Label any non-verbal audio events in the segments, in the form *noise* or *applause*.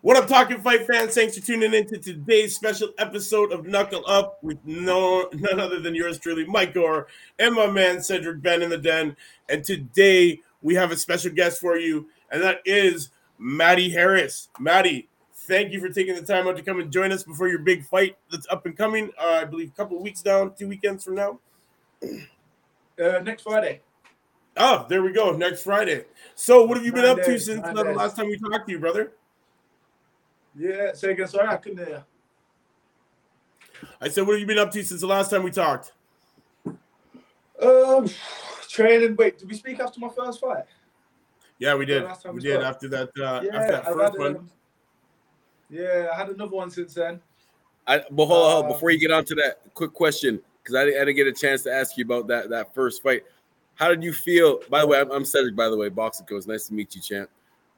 What up, talking fight fans? Thanks for tuning in to today's special episode of Knuckle Up with no none other than yours truly, Mike Gore, and my man Cedric Ben in the Den. And today we have a special guest for you, and that is Maddie Harris. Maddie, thank you for taking the time out to come and join us before your big fight that's up and coming. Uh, I believe a couple weeks down, two weekends from now. Uh, next Friday. Oh, there we go. Next Friday. So, what have you been up to since uh, the last time we talked to you, brother? Yeah, say again. Sorry, I couldn't hear. I said, what have you been up to since the last time we talked? Um, training. Wait, did we speak after my first fight? Yeah, we did. We, we did after that. Uh, yeah, after that first one. Um, yeah, I had another one since then. I, but hold on, uh, before you get on to that, quick question because I, I, didn't get a chance to ask you about that that first fight. How did you feel? By the way, I'm, I'm Cedric. By the way, Boxing Coach. Nice to meet you, champ.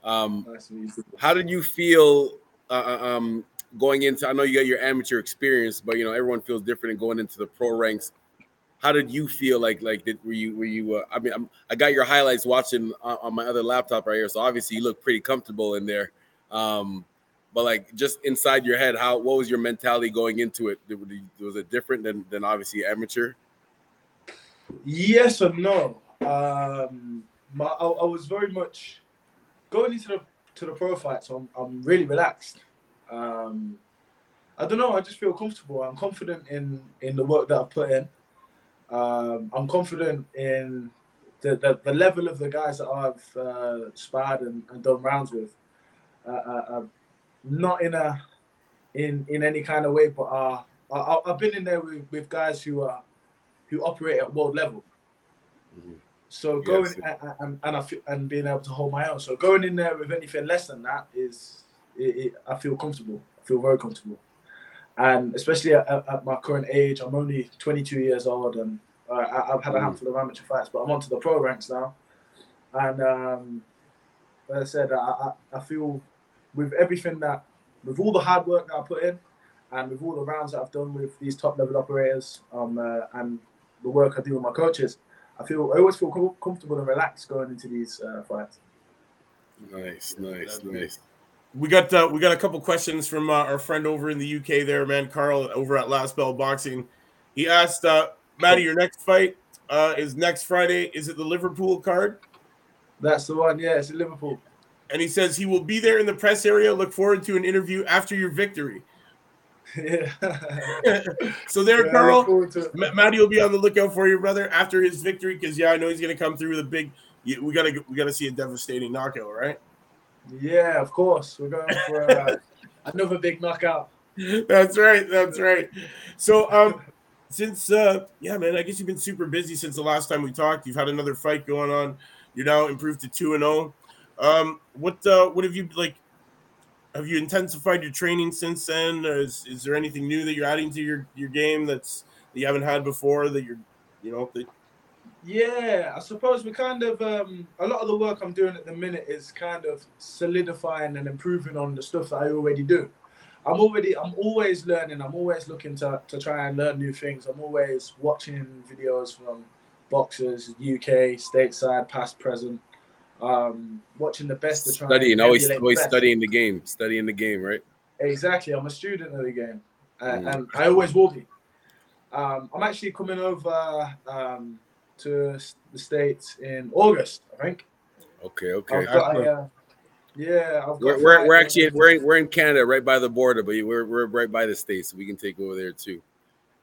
Um, nice to meet you. How did you feel uh, uh, um, going into? I know you got your amateur experience, but you know everyone feels different in going into the pro ranks. How did you feel like? Like, did were you were you? Uh, I mean, I'm, i got your highlights watching on, on, my other laptop right here, so obviously you look pretty comfortable in there. Um, but like, just inside your head, how what was your mentality going into it? Was it different than than obviously amateur? Yes or no. Um, my, I, I was very much going into the to the pro fight, so I'm, I'm really relaxed. Um, I don't know. I just feel comfortable. I'm confident in in the work that I've put in. Um, I'm confident in the, the, the, level of the guys that I've uh, sparred and, and done rounds with. Uh, uh, uh not in a in in any kind of way, but uh, I, have been in there with, with guys who are who operate at world level. Mm-hmm. So going yes. and, and, and, I feel, and being able to hold my own. So going in there with anything less than that is, it, it, I feel comfortable. I feel very comfortable, and especially at, at, my current age, I'm only 22 years old, and uh, I, have had a mm. handful of amateur fights, but I'm onto the pro ranks now, and um, as I said, I, I, I feel with everything that, with all the hard work that I put in, and with all the rounds that I've done with these top level operators, um, uh, and the work I do with my coaches I feel I always feel com- comfortable and relaxed going into these uh, fights. Nice, nice, nice. We got uh, we got a couple questions from uh, our friend over in the UK there, man, Carl over at Last Bell Boxing. He asked, uh, Maddie, your next fight uh, is next Friday. Is it the Liverpool card? That's the one. Yeah, it's in Liverpool. And he says he will be there in the press area. Look forward to an interview after your victory. Yeah. *laughs* so there, yeah, Carl. Maddie will be on the lookout for you, brother, after his victory, because yeah, I know he's gonna come through with a big. We gotta we gotta see a devastating knockout, right? Yeah, of course. We're going for uh, *laughs* another big knockout. That's right. That's right. So, um, since uh, yeah, man, I guess you've been super busy since the last time we talked. You've had another fight going on. You're now improved to two and zero. Oh. Um, what uh, what have you like? Have you intensified your training since then? Is is there anything new that you're adding to your your game that's that you haven't had before that you're you know that yeah, I suppose we kind of um, a lot of the work I'm doing at the minute is kind of solidifying and improving on the stuff that I already do. I'm already I'm always learning. I'm always looking to, to try and learn new things. I'm always watching videos from boxers, UK, stateside, past, present, um, watching the best to try studying, always always studying the game, studying the game, right? Exactly. I'm a student of the game, uh, mm. and I always will be. Um, I'm actually coming over um, to the states in August, I think. Okay. Okay. Uh, yeah, we're, we're, we're actually we're in, we're in Canada, right by the border, but we're we're right by the states, so we can take over there too.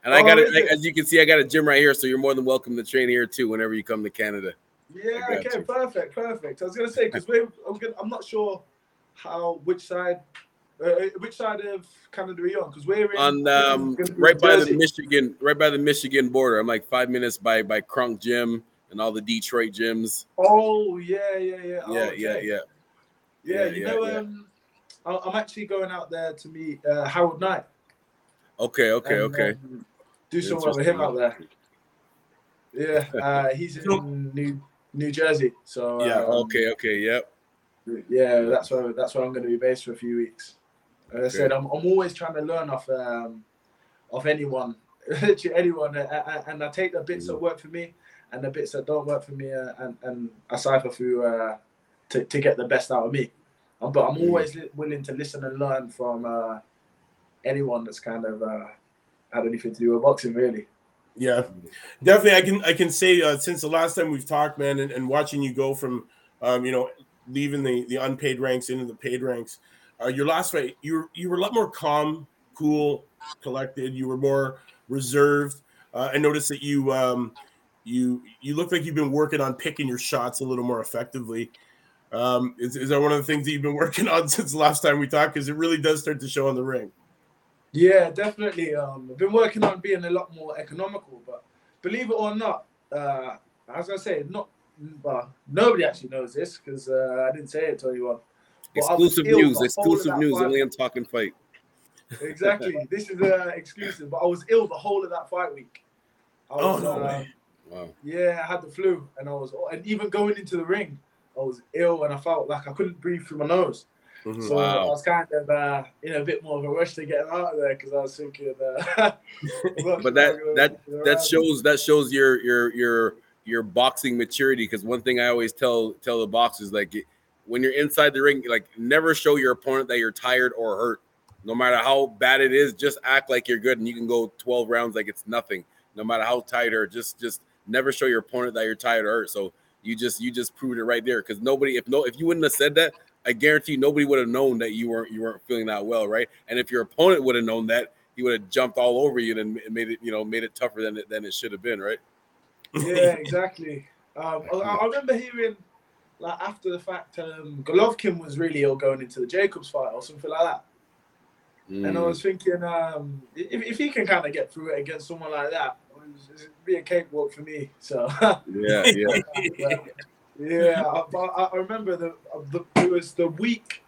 And I oh, got it, as you can see, I got a gym right here, so you're more than welcome to train here too whenever you come to Canada. Yeah. Okay. Perfect. Perfect. I was gonna say because we're I'm, gonna, I'm not sure how which side uh, uh which side of Canada are you on? Because we're in, on um, right by the Michigan, right by the Michigan border. I'm like five minutes by by Kronk Gym and all the Detroit gyms. Oh yeah, yeah, yeah. Oh, yeah, okay. yeah, yeah, yeah. You yeah, know, yeah. um, I'm actually going out there to meet uh, Harold Knight. Okay, okay, and, okay. Um, do some work with him out there. Yeah, *laughs* uh, he's in New New Jersey. So yeah, um, okay, okay, yep. Yeah, that's where that's where I'm going to be based for a few weeks. As I said, I'm, I'm always trying to learn off um, off anyone, literally *laughs* anyone, and I take the bits mm. that work for me and the bits that don't work for me, uh, and and I cipher through uh, to to get the best out of me. Um, but I'm Mm. always li- willing to listen and learn from uh, anyone that's kind of uh, had anything to do with boxing, really. Yeah, definitely. I can I can say uh, since the last time we've talked, man, and, and watching you go from, um, you know, leaving the, the unpaid ranks into the paid ranks, uh, your last fight, you were you were a lot more calm, cool, collected. You were more reserved. Uh, I noticed that you um, you you look like you've been working on picking your shots a little more effectively. Um, is, is that one of the things that you've been *laughs* working on since the last time we talked? Because it really does start to show on the ring. Yeah, definitely. Um, I've been working on being a lot more economical, but believe it or not, uh, as I say, not well, nobody actually knows this because uh, I didn't say it to anyone. But Exclusive news. the whole of Exclusive that news. fight. Only on Talking Fight. Exactly. *laughs* this is uh, exclusive, but I was ill the whole of that fight week. I Oh no uh, way! Wow. Yeah, I had the flu, and I was, and even going into the ring, I was ill, and I felt like I couldn't breathe through my nose. Mhm. So Wow. I was kind of uh, in a bit more of a rush to get out of there because I was thinking. Uh, *laughs* But that that that shows that shows your your your your boxing maturity. Because one thing I always tell tell the boxers like when you're inside the ring, like never show your opponent that you're tired or hurt. No matter how bad it is, just act like you're good, and you can go 12 rounds like it's nothing. No matter how tired or just just never show your opponent that you're tired or hurt. So you just you just proved it right there. Because nobody, if no, if you wouldn't have said that, I guarantee you nobody would have known that you weren't you weren't feeling that well, right? And if your opponent would have known that, he would have jumped all over you and made it, you know, made it tougher than it than it should have been, right? yeah, *laughs* exactly. Um, I, I remember hearing like after the fact, um, Golovkin was really ill going into the Jacobs fight or something like that. And I Mm. was thinking, um, if, if he can kind of get through it against someone like that, it'd be a cakewalk for me. So yeah, yeah. *laughs* yeah, I, I, remember the, the it was the week.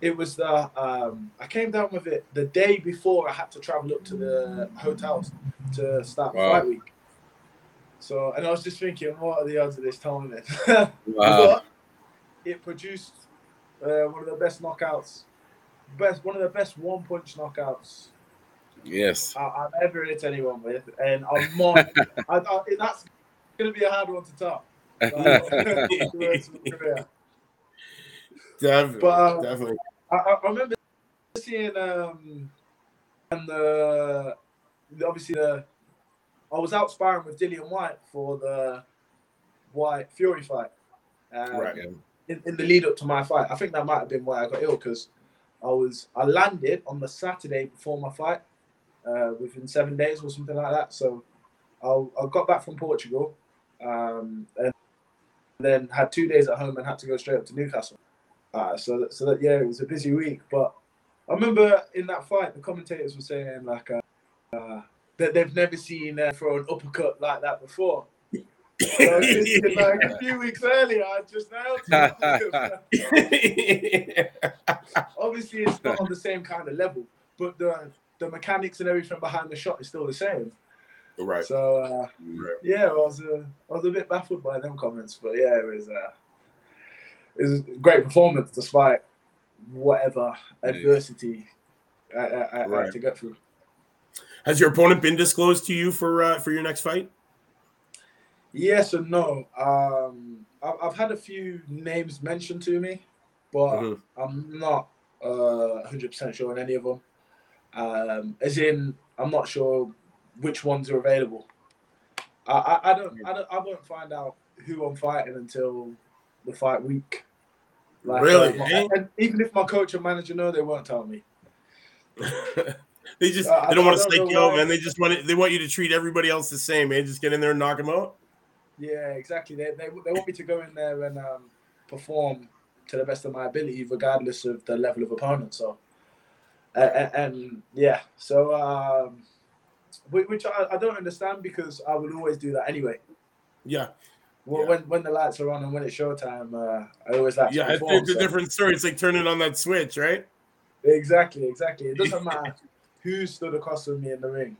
It was the um, I came down with it the day before I had to travel up to the hotels to start the Wow. fight week. So and I was just thinking, what are the odds of this tournament? *laughs* Wow. but it produced uh, one of the best knockouts, best one of the best one punch knockouts Yes. I, I've ever hit anyone with, and I'm. *laughs* I, I, that's going to be a hard one to top. Like, the rest of my career. Definitely, But, uh, definitely. I, I remember seeing um and the obviously the I was out sparring with Dillian Whyte for the Whyte Fury fight. Um, Right. in, in the lead up to my fight. I think that might have been why I got ill because I was I landed on the Saturday before my fight, uh, within seven days or something like that. So I, I got back from Portugal, um, and then had two days at home and had to go straight up to Newcastle. Uh, so that, so that yeah, it was a busy week. But I remember in that fight, the commentators were saying like uh, uh, that they've never seen uh, throw an uppercut like that before. So I was thinking, like a few weeks earlier, I just nailed it. *laughs* Obviously, it's not on the same kind of level, but the the mechanics and everything behind the shot is still the same. Right. So uh, right. yeah, I was uh, I was a bit baffled by them comments, but yeah, it was uh, it was a great performance despite whatever adversity I, I, I Right. had to get through. Has your opponent been disclosed to you for uh, for your next fight? Yes and no. Um, I've, I've had a few names mentioned to me, but Mhm. I'm not uh, 100% sure on any of them. Um, as in, I'm not sure which ones are available. I, I, I don't, I don't, I won't find out who I'm fighting until the fight week. Really, uh, and even if my coach and manager know, they won't tell me. *laughs* they just Uh, they don't want to stake you out, man. They just want it, they want you to treat everybody else the same, man. Just get in there and knock them out. Yeah, exactly. They, they, they want me to go in there and um, perform to the best of my ability, regardless of the level of opponent. So, uh, and yeah, so um, which I, I don't understand because I will always do that anyway. Yeah, When Yeah. when, when the lights are on and when it's showtime, uh, I always like yeah. It's, perform. it's a different story. It's like turning on that switch, right? Exactly, exactly. It doesn't *laughs* matter who stood across from me in the ring.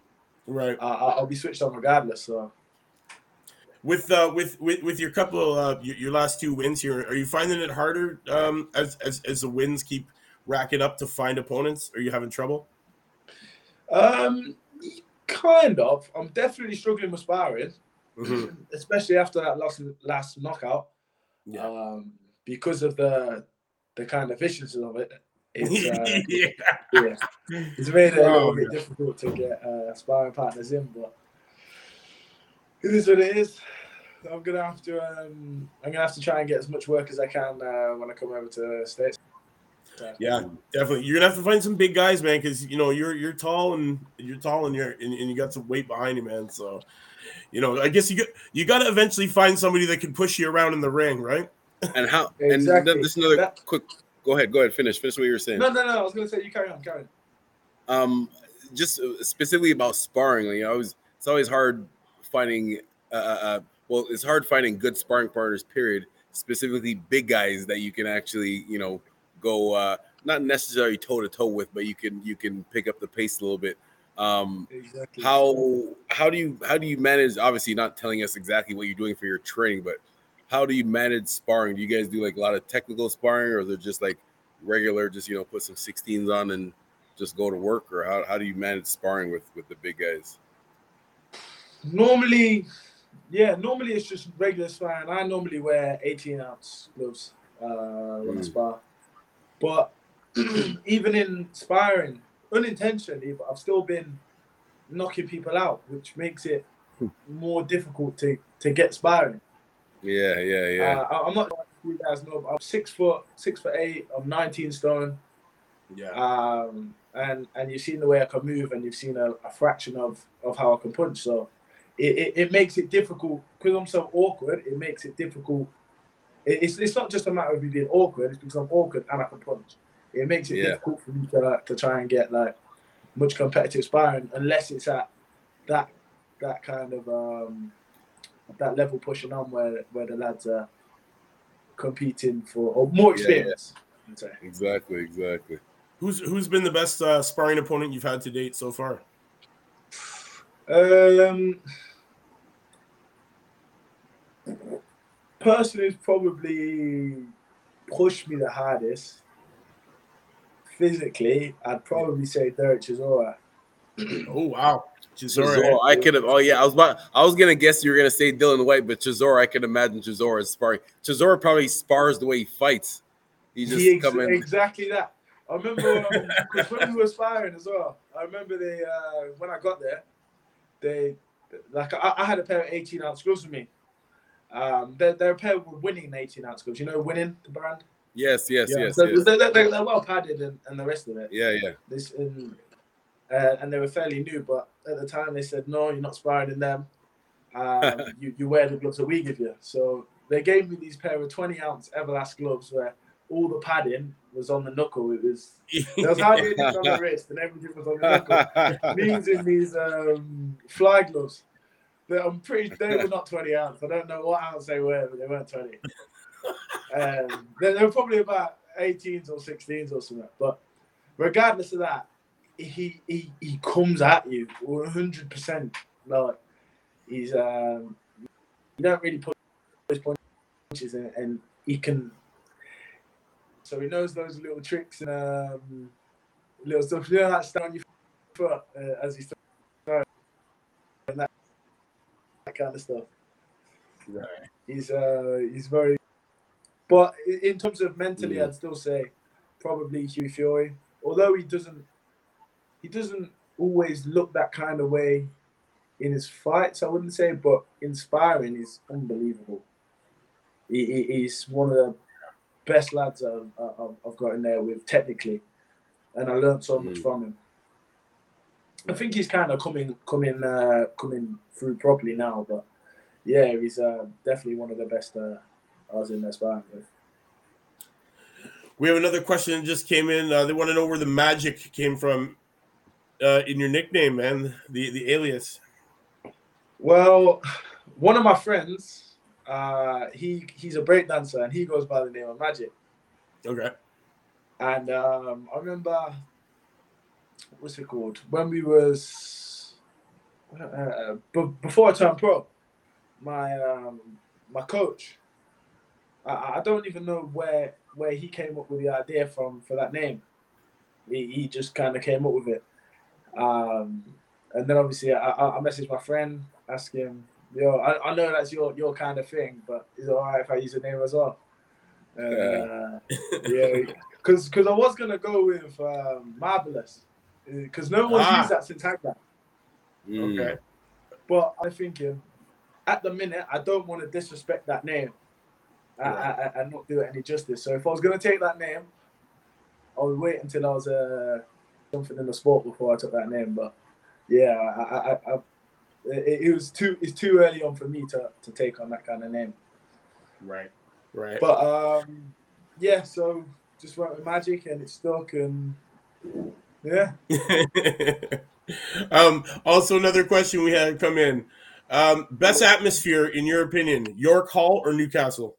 Right. Uh, I- I'll be switched on regardless. So. With uh, with with with your couple uh, your, your last two wins here, are you finding it harder um, as as as the wins keep racking up to find opponents? Are you having trouble? Um, kind of. I'm definitely struggling with sparring. Mhm. especially after that last last knockout, Yeah. um, because of the the kind of viciousness of it, it's, *laughs* uh, yeah. yeah, it's made it a Oh, little bit yeah. difficult to get uh, sparring partners in, but it is what it is. I'm gonna have to um, I'm gonna have to try and get as much work as I can uh, when I come over to the states. So, Yeah, definitely. You're gonna have to find some big guys, man, because you know you're you're tall and you're tall and you're and, and you got some weight behind you, man. So, you know, I guess you got you got to eventually find somebody that can push you around in the ring, right? *laughs* And how? Exactly. And this is another That- quick. Go ahead. Go ahead. Finish. Finish what you were saying. No, no, no. I was gonna say you carry on, carry on. um just uh, specifically about sparring you know always it's always hard finding uh, uh well it's hard finding good sparring partners period specifically big guys that you can actually you know go uh not necessarily toe to toe with but you can you can pick up the pace a little bit um Exactly. how how do you how do you manage obviously not telling us exactly what you're doing for your training but how do you manage sparring do you guys do like a lot of technical sparring or is it just like regular just you know put some 16s on and just go to work or how, how do you manage sparring with with the big guys Normally, yeah, normally it's just regular sparring. I normally wear 18 ounce gloves uh, when I Mm. spar. But *clears throat* even in sparring, unintentionally, but I've still been knocking people out, which makes it more difficult to, to get sparring. yeah yeah yeah Uh, I- I'm not you guys know, but I'm six foot, six foot eight, I'm 19 stone. Yeah. um, and and you've seen the way I can move, and you've seen a, a fraction of of how I can punch. So it, it, it makes it difficult because I'm so awkward. It makes it difficult. It, it's it's not just a matter of me being awkward. It's because I'm awkward and I can punch. It makes it Yeah. difficult for me to like, to try and get like much competitive sparring unless it's at that that kind of um that level pushing on where where the lads are competing for or more Yeah, yeah. experience. Exactly exactly Who's who's been the best uh, sparring opponent you've had to date so far? Um, person who's probably pushed me the hardest physically, I'd probably say Derek Chisora. *clears throat* Oh wow, Chisora. Chisora, I could have. Oh yeah, I was about. I was gonna guess you were gonna say Dillian Whyte, but Chisora, I can imagine Chisora sparring. Chisora probably spars the way he fights. He just He ex- come in. exactly that. I remember because when we were sparring as well. I remember they uh, when I got there, they like I, I had a pair of 18 ounce gloves with me. Um, they're, they're a pair of winning 18 ounce gloves. You know, winning the brand. Yes, yes, Yeah, yes, so yes. They're, they're, they're well padded and, and the rest of it. Yeah, yeah. This and, uh, and they were fairly new, but at the time they said no, you're not sparring in them. Um, *laughs* you, you wear the gloves that we give you. So they gave me these pair of 20 ounce Everlast gloves where all the padding was on the knuckle. It was *laughs* there was hardly anything on the wrist and everything was on the knuckle. *laughs* Means in these um, fly gloves. I'm pretty they were *laughs* not 20 ounce. I don't know what ounce they were, but they weren't 20. Um, they, they were probably about 18s or 16s or something. But regardless of that, he he, he comes at you 100. percent Like he's um, you don't really put his punches in, and he can. So he knows those little tricks and um, little stuff. You know that stand on your foot uh, as he's throwing and that, that kind of stuff. Right. He's uh he's very, but in terms of mentally, Mm. I'd still say probably Hugh Fury. Although he doesn't, he doesn't always look that kind of way in his fights. I wouldn't say, but inspiring is unbelievable. He, he, he's one of the best lads I've, I've, I've got in there with technically, and I learned so much Mm. from him. I think he's kind of coming coming uh, coming through properly now, but yeah, he's uh, definitely one of the best uh, I was in there sparring with. We have another question that just came in. Uh, they want to know where the magic came from uh, in your nickname, man. The the alias. Well, one of my friends, uh, he he's a break dancer and he goes by the name of Magic. Okay. And um, I remember, what's it called? When we was uh, b- before I turned pro, my um, my coach. I, I don't even know where where he came up with the idea from for that name. He, he just kind of came up with it. Um, and then obviously I, I, I messaged my friend, ask him, yo, I, I know that's your your kind of thing, but is it alright if I use the name as well? Uh, yeah, because because I was gonna go with um, marvelous, because no one's Ah. used that since Hagler. Mm. Okay. But I'm thinking, at the minute, I don't want to disrespect that name and, Right. and- and not do it any justice. So if I was going to take that name, I would wait until I was uh, something in the sport before I took that name. But yeah, I, I, I, I it, it was too it's too early on for me to, to take on that kind of name. Right. Right. But um, yeah, so just went with Magic and it stuck and yeah. *laughs* um, also, another question we had come in: um, best atmosphere, in your opinion, York Hall or Newcastle?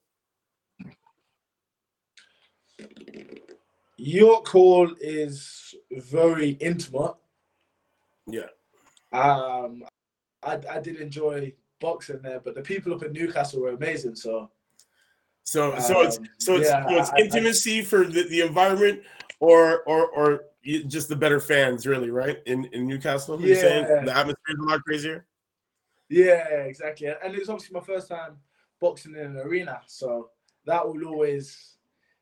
York Hall is very intimate. Yeah. Um, I, I did enjoy boxing there, but the people up in Newcastle were amazing. So So, so it's Um, so it's, yeah, so it's I- I- intimacy for the, the environment, or or or just the better fans, really, right? In in Newcastle, you're saying Yeah. the atmosphere is a lot crazier. yeah, exactly. And it's obviously my first time boxing in an arena, so that will always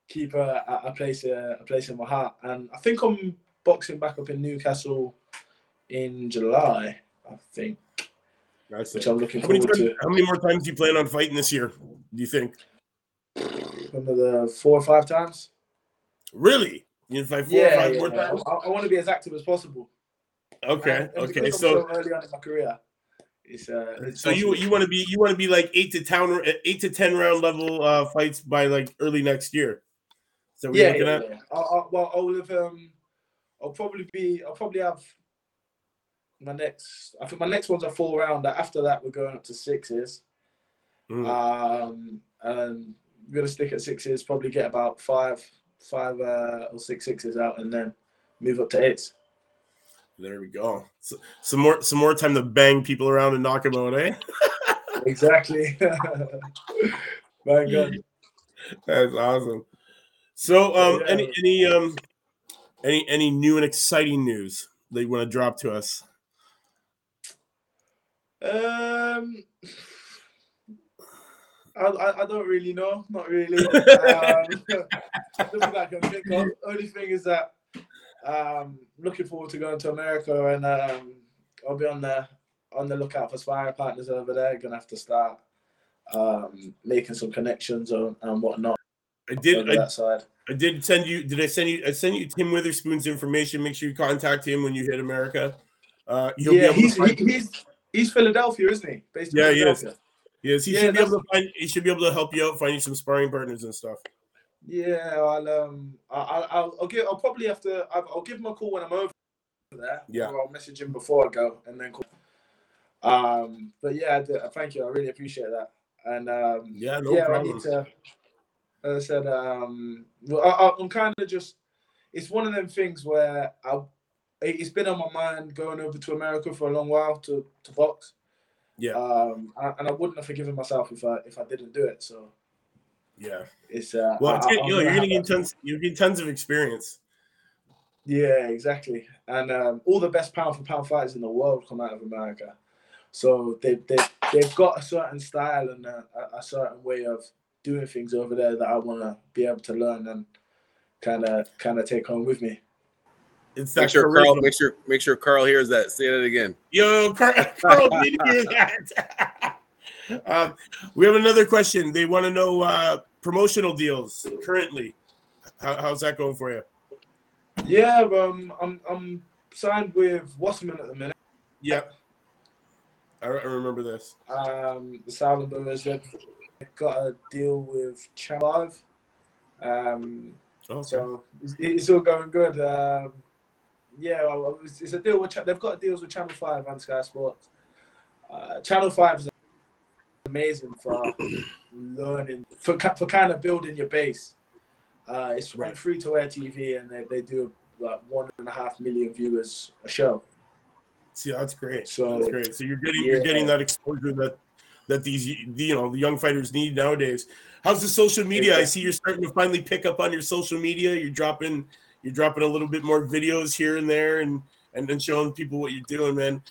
keep a, a- place a, a place in my heart. And I think I'm boxing back up in Newcastle in July. I think, That's which it. I'm looking How forward times, to. how many more times do you plan on fighting this year? Do you think? Another four or five times. Really? You four or Yeah, five yeah. I? I want to be as active as possible. Okay, And- okay. I'm So early on in my career, it's uh, it's so you possible. you want to be you want to be like eight to town eight to ten round level uh fights by like early next year. So we're yeah, looking yeah, at yeah. I, I, well, I will have um, I'll probably be, I'll probably have my next. I think my next one's a four round. After that, we're going up to sixes. Mm. Um, and we're gonna stick at sixes. Probably get about five, five uh, or six sixes out, and then move up to eights. There we go. So, some more some more time to bang people around and knock them out, eh? *laughs* exactly. *laughs* My God. That's awesome. So um Yeah. any any um any any new and exciting news that you want to drop to us? Um, I, I, I don't really know. Not really. *laughs* Um, *laughs* nothing I can think of. Only thing is that um, looking forward to going to America and um, I'll be on the on the lookout for sparring partners over there. Gonna have to start um, making some connections and, and whatnot I did I, that side. I did send you did I send you I sent you Tim Witherspoon's information. Make sure you contact him when you hit America. Uh Yeah, be able he's to he, he's he's Philadelphia, isn't he? Based Yeah, he is. Yes, he yeah, should be able to find he should be able to help you out, find you some sparring partners and stuff. Yeah, I'll um, I, I- I'll, I'll give, I'll probably have to, I'll, I'll give him a call when I'm over there. Yeah. or I'll message him before I go and then call. Um, but yeah, I do- thank you. I really appreciate that. And um, Yeah, no yeah, I problem. need to. As I said, um, well, I, I- I'm kind of just. It's one of them things where I, it's been on my mind going over to America for a long while to to box. Yeah. Um, and, I wouldn't have forgiven myself if I if I didn't do it. So Yeah. it's uh, Well, I- you know, you're gonna have get that. tons you get tons of experience. Yeah, exactly. And um, all the best pound for pound fighters in the world come out of America. So they they they've got a certain style and a, a- a certain way of doing things over there that I want to be able to learn and kind of kind of take home with me. It's Make that sure Carl, charisma. make sure, make sure Carl hears that. Say that again. Yo, Carl, Carl *laughs* did hear that. um, we have another question. They want to know uh, promotional deals currently. How, how's that going for you? Yeah, um, I'm I'm signed with Wasserman at the minute. Yep. I, I remember this. Um, the Silent Boomers they've got a deal with Channel Five. Um, Okay. So it's, it's all going good. Um, yeah, well, it's, it's a deal with. They've got deals with Channel Five and Sky Sports. Uh, Channel Five is amazing for *coughs* learning, for for kind of building your base. Uh, it's Right. free to air TV, and they, they do like one and a half million viewers a show. See, that's great. So- that's great. So you're getting you're getting that exposure that that these you know the young fighters need nowadays. How's the social media? I see you're starting to finally pick up on your social media. You're dropping you're dropping a little bit more videos here and there, and and then showing people what you're doing, man.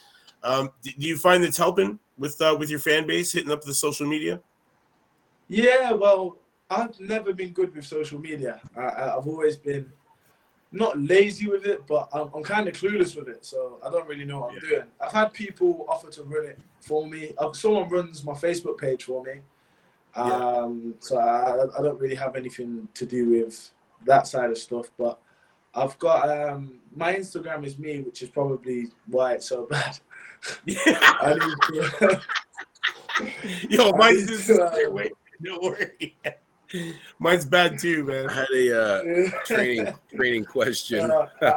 Um, do, do you find it's helping with uh, with your fan base hitting up the social media? Yeah, well, I've never been good with social media. I, I've always been not lazy with it, but I'm, I'm kind of clueless with it. So I don't really know what I'm doing. I've had people offer to run it for me. Uh, Someone runs my Facebook page for me. Yeah. Um, so I, I don't really have anything to do with that side of stuff. But I've got um, my Instagram is me, which is probably why it's so bad. *laughs* I need to, *laughs* Yo, I mine's need just to, uh, wait, don't worry. Mine's bad too, man. I had a uh, *laughs* training training question. Uh, I,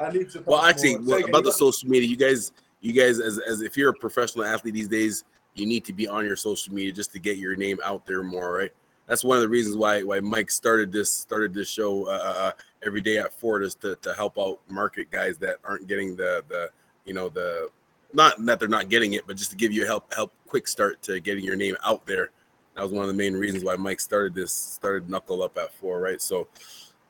I need to. Well, actually, well, Say about the again, social media, you guys, you guys, as as if you're a professional athlete these days, you need to be on your social media just to get your name out there more, right? That's one of the reasons why why Mike started this started this show uh, uh, every day at Ford is to, to help out market guys that aren't getting the the you know the not that they're not getting it, but just to give you help help quick start to getting your name out there. That was one of the main reasons why Mike started this started Knuckle Up at Four, right? So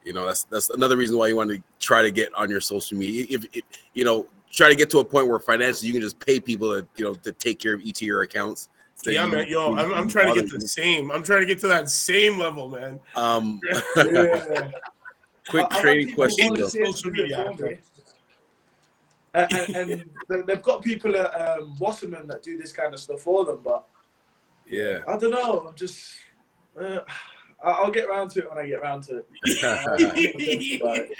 you know that's that's another reason why you want to try to get on your social media if, if you know try to get to a point where financially you can just pay people to you know to take care of each of your accounts yeah, you- man. Yo, you- I'm, I'm trying to bother get the same. I'm trying to get to that same level, man. um *laughs* Yeah. quick I- trading question though. Social do media. And, and, and *laughs* they- they've got people at um, Wasserman that do this kind of stuff for them, but yeah I don't know. I'm just. Uh, I- I'll get around to it when I get around to it. *laughs*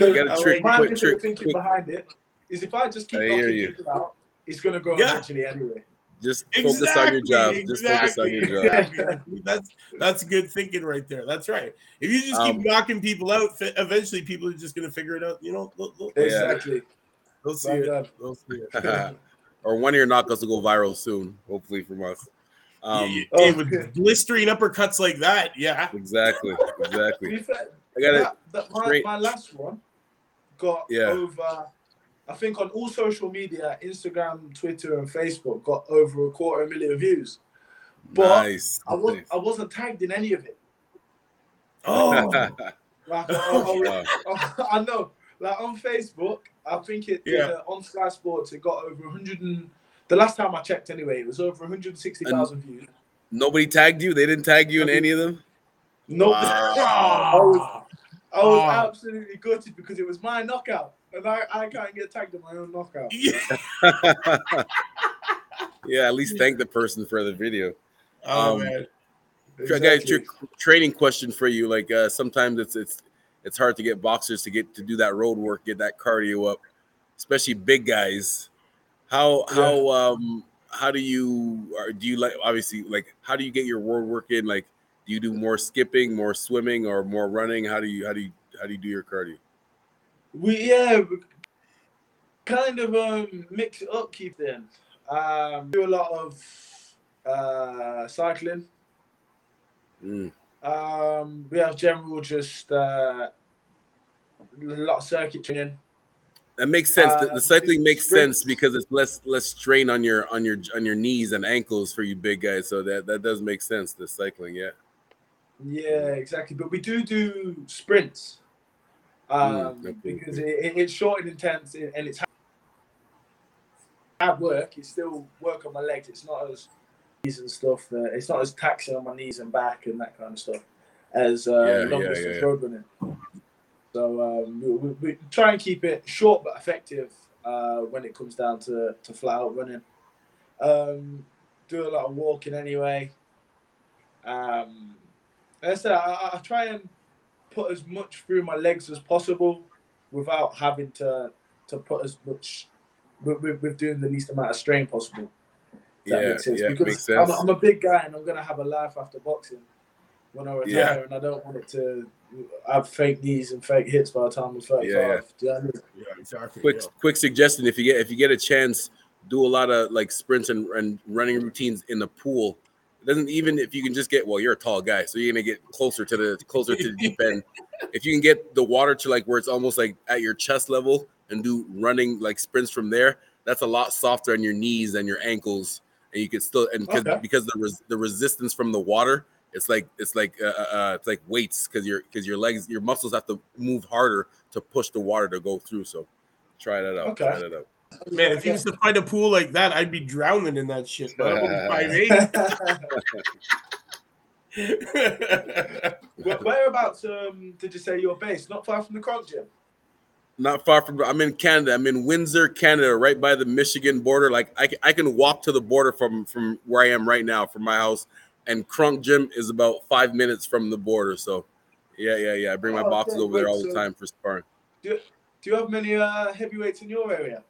You gotta Because trick- my quick quick, trick- thinking quick- behind it is if I just keep I hear knocking people out, it's gonna grow Yeah. eventually anyway. Just focus on your job just focus on your job *laughs* exactly. That's that's good thinking right there. That's right. If you just Um, keep knocking people out, eventually people are just gonna figure it out. You know, they'll, they'll, Yeah. Exactly. they'll see My it. They'll see it. *laughs* or one of your knockouts will go viral soon hopefully from us um Yeah, Oh. yeah, with blistering uppercuts like that, yeah. exactly *laughs* exactly i got it that, that my, my last one got Yeah. over I think on all social media, Instagram, Twitter, and Facebook got over a quarter million views. But nice I was nice. I wasn't tagged in any of it. Oh, *laughs* Like *laughs* I, I- Wow. I- know, like on Facebook, I think it Yeah. uh, on Sky Sports it got over 100 and the last time I checked anyway, it was over 160,000 views. nobody tagged you they didn't tag you in any of them No, Wow. *laughs* I was I was Oh. absolutely gutted because it was my knockout, and I, I can't get tagged in my own knockout. *laughs* yeah. yeah at least thank the person for the video Oh Um, man. I got a training question for you. Like uh, sometimes it's it's it's hard to get boxers to get to do that road work, get that cardio up, especially big guys. How how um how do you or do you like obviously like how do you get your road work in? Like do you do more skipping, more swimming, or more running? How do you how do you how do you do your cardio? We yeah, we kind of um mix it up, keep then. Um, do a lot of uh cycling. Mm, Um, we have general just uh, a lot of circuit training. That makes sense. the, Uh, the cycling makes sense because it's less less strain on your on your on your knees and ankles for you big guys. So that that does make sense. The cycling, yeah. Yeah, exactly. But we do do sprints um, Mm, because it, it- it's short and intense, and it's hard work. It's still work on my legs. It's not as knees and stuff. Uh, it's not as taxing on my knees and back and that kind of stuff as uh, Yeah, long yeah, distance yeah. road running. So um, we, we, we try and keep it short but effective uh, when it comes down to, to flat out running. Um, do a lot of walking anyway. Um, like I said, I- I try and put as much through my legs as possible without having to to put as much with, with, with doing the least amount of strain possible. If that Yeah, makes sense. yeah, because makes I'm, sense. I'm a big guy and I'm gonna have a life after boxing when I retire, Yeah. and I don't want it to have fake knees and fake hits by the time I'm 35. Yeah, yeah. Do you know what I mean? Yeah, exactly. quick yeah. quick suggestion if you get if you get a chance do a lot of like sprints and, and running routines in the pool it doesn't even if you can just get well you're a tall guy so you're gonna get closer to the closer to the deep end *laughs* if you can get the water to like where it's almost like at your chest level and do running like sprints from there that's a lot softer on your knees and your ankles and you can still and because Okay. because the res, the resistance from the water it's like it's like uh, uh, uh, it's like weights because your because your legs your muscles have to move harder to push the water to go through so try that out Okay. try that out Man, if you used to find a pool like that, I'd be drowning in that shit. But I'm only five eight. Where, whereabouts um, did you say you're based? Not far from the Kronk Gym. Not far from. I'm in Canada. I'm in Windsor, Canada, right by the Michigan border. Like I, can- I can walk to the border from from where I am right now, from my house. And Kronk Gym is about five minutes from the border. So, yeah, yeah, yeah. I bring my Oh, boxes okay, over there good. all the time for sparring. Do you have many uh, heavyweights in your area?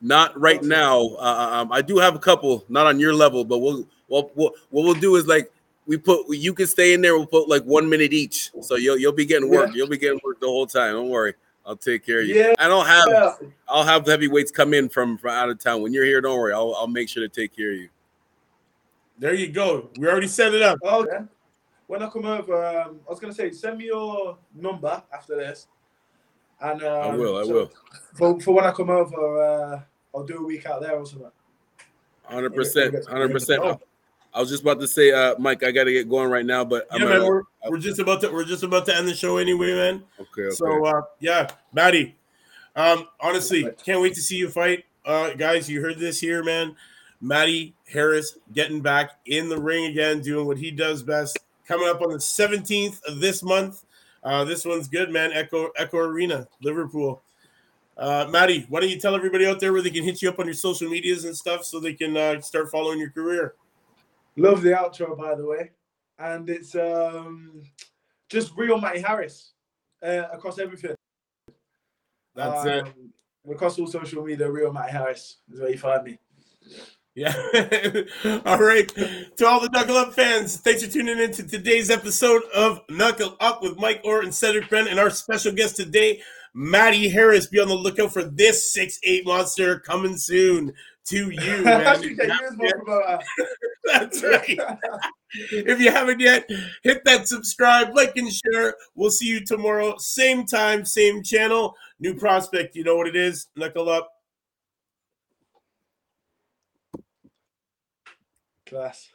Not right now. Uh, um, I do have a couple, not on your level, but we'll, we'll, we'll what we'll do is like we put you can stay in there. We'll put like one minute each, so you'll you'll be getting work. Yeah. You'll be getting work the whole time. Don't worry. I'll take care of you. Yeah. I don't have. Yeah. I'll have the heavyweights come in from, from out of town. When you're here, don't worry. I'll I'll make sure to take care of you. there you go. We already set it up. Okay. When I come over, um, I was gonna say send me your number after this, and um, I will. I so will. For, for when I come over, uh, I'll do a week out there or something. Hundred percent. Hundred percent. I was just about to say, uh, Mike, I got to get going right now, but I'm Yeah, gonna, man, we're, we're just about to we're just about to end the show anyway, man. okay. Okay. So uh, yeah, Maddie. Um, honestly, can't wait to see you fight. Uh, guys, you heard this here, man. Matty Harris getting back in the ring again, doing what he does best. Coming up on the 17th of this month. Uh, this one's good, man. Echo Echo Arena, Liverpool. Uh, Maddie, why don't you tell everybody out there where they can hit you up on your social medias and stuff so they can uh, start following your career? Love the outro, by the way, and it's um, just real Matty Harris uh, across everything. That's it. Um, Across all social media, real Matty Harris is where you find me. Yeah. *laughs* all right. To all the Knuckle Up fans, thanks for tuning in to today's episode of Knuckle Up with Mike Orr and Cedric Ben and our special guest today, Matty Harris. Be on the lookout for this six eight monster coming soon to *laughs* you, man. should get you as more promoter. That's right. *laughs* if you haven't yet, hit that subscribe, like, and share. We'll see you tomorrow, same time, same channel. New prospect, you know what it is. Knuckle up. Class.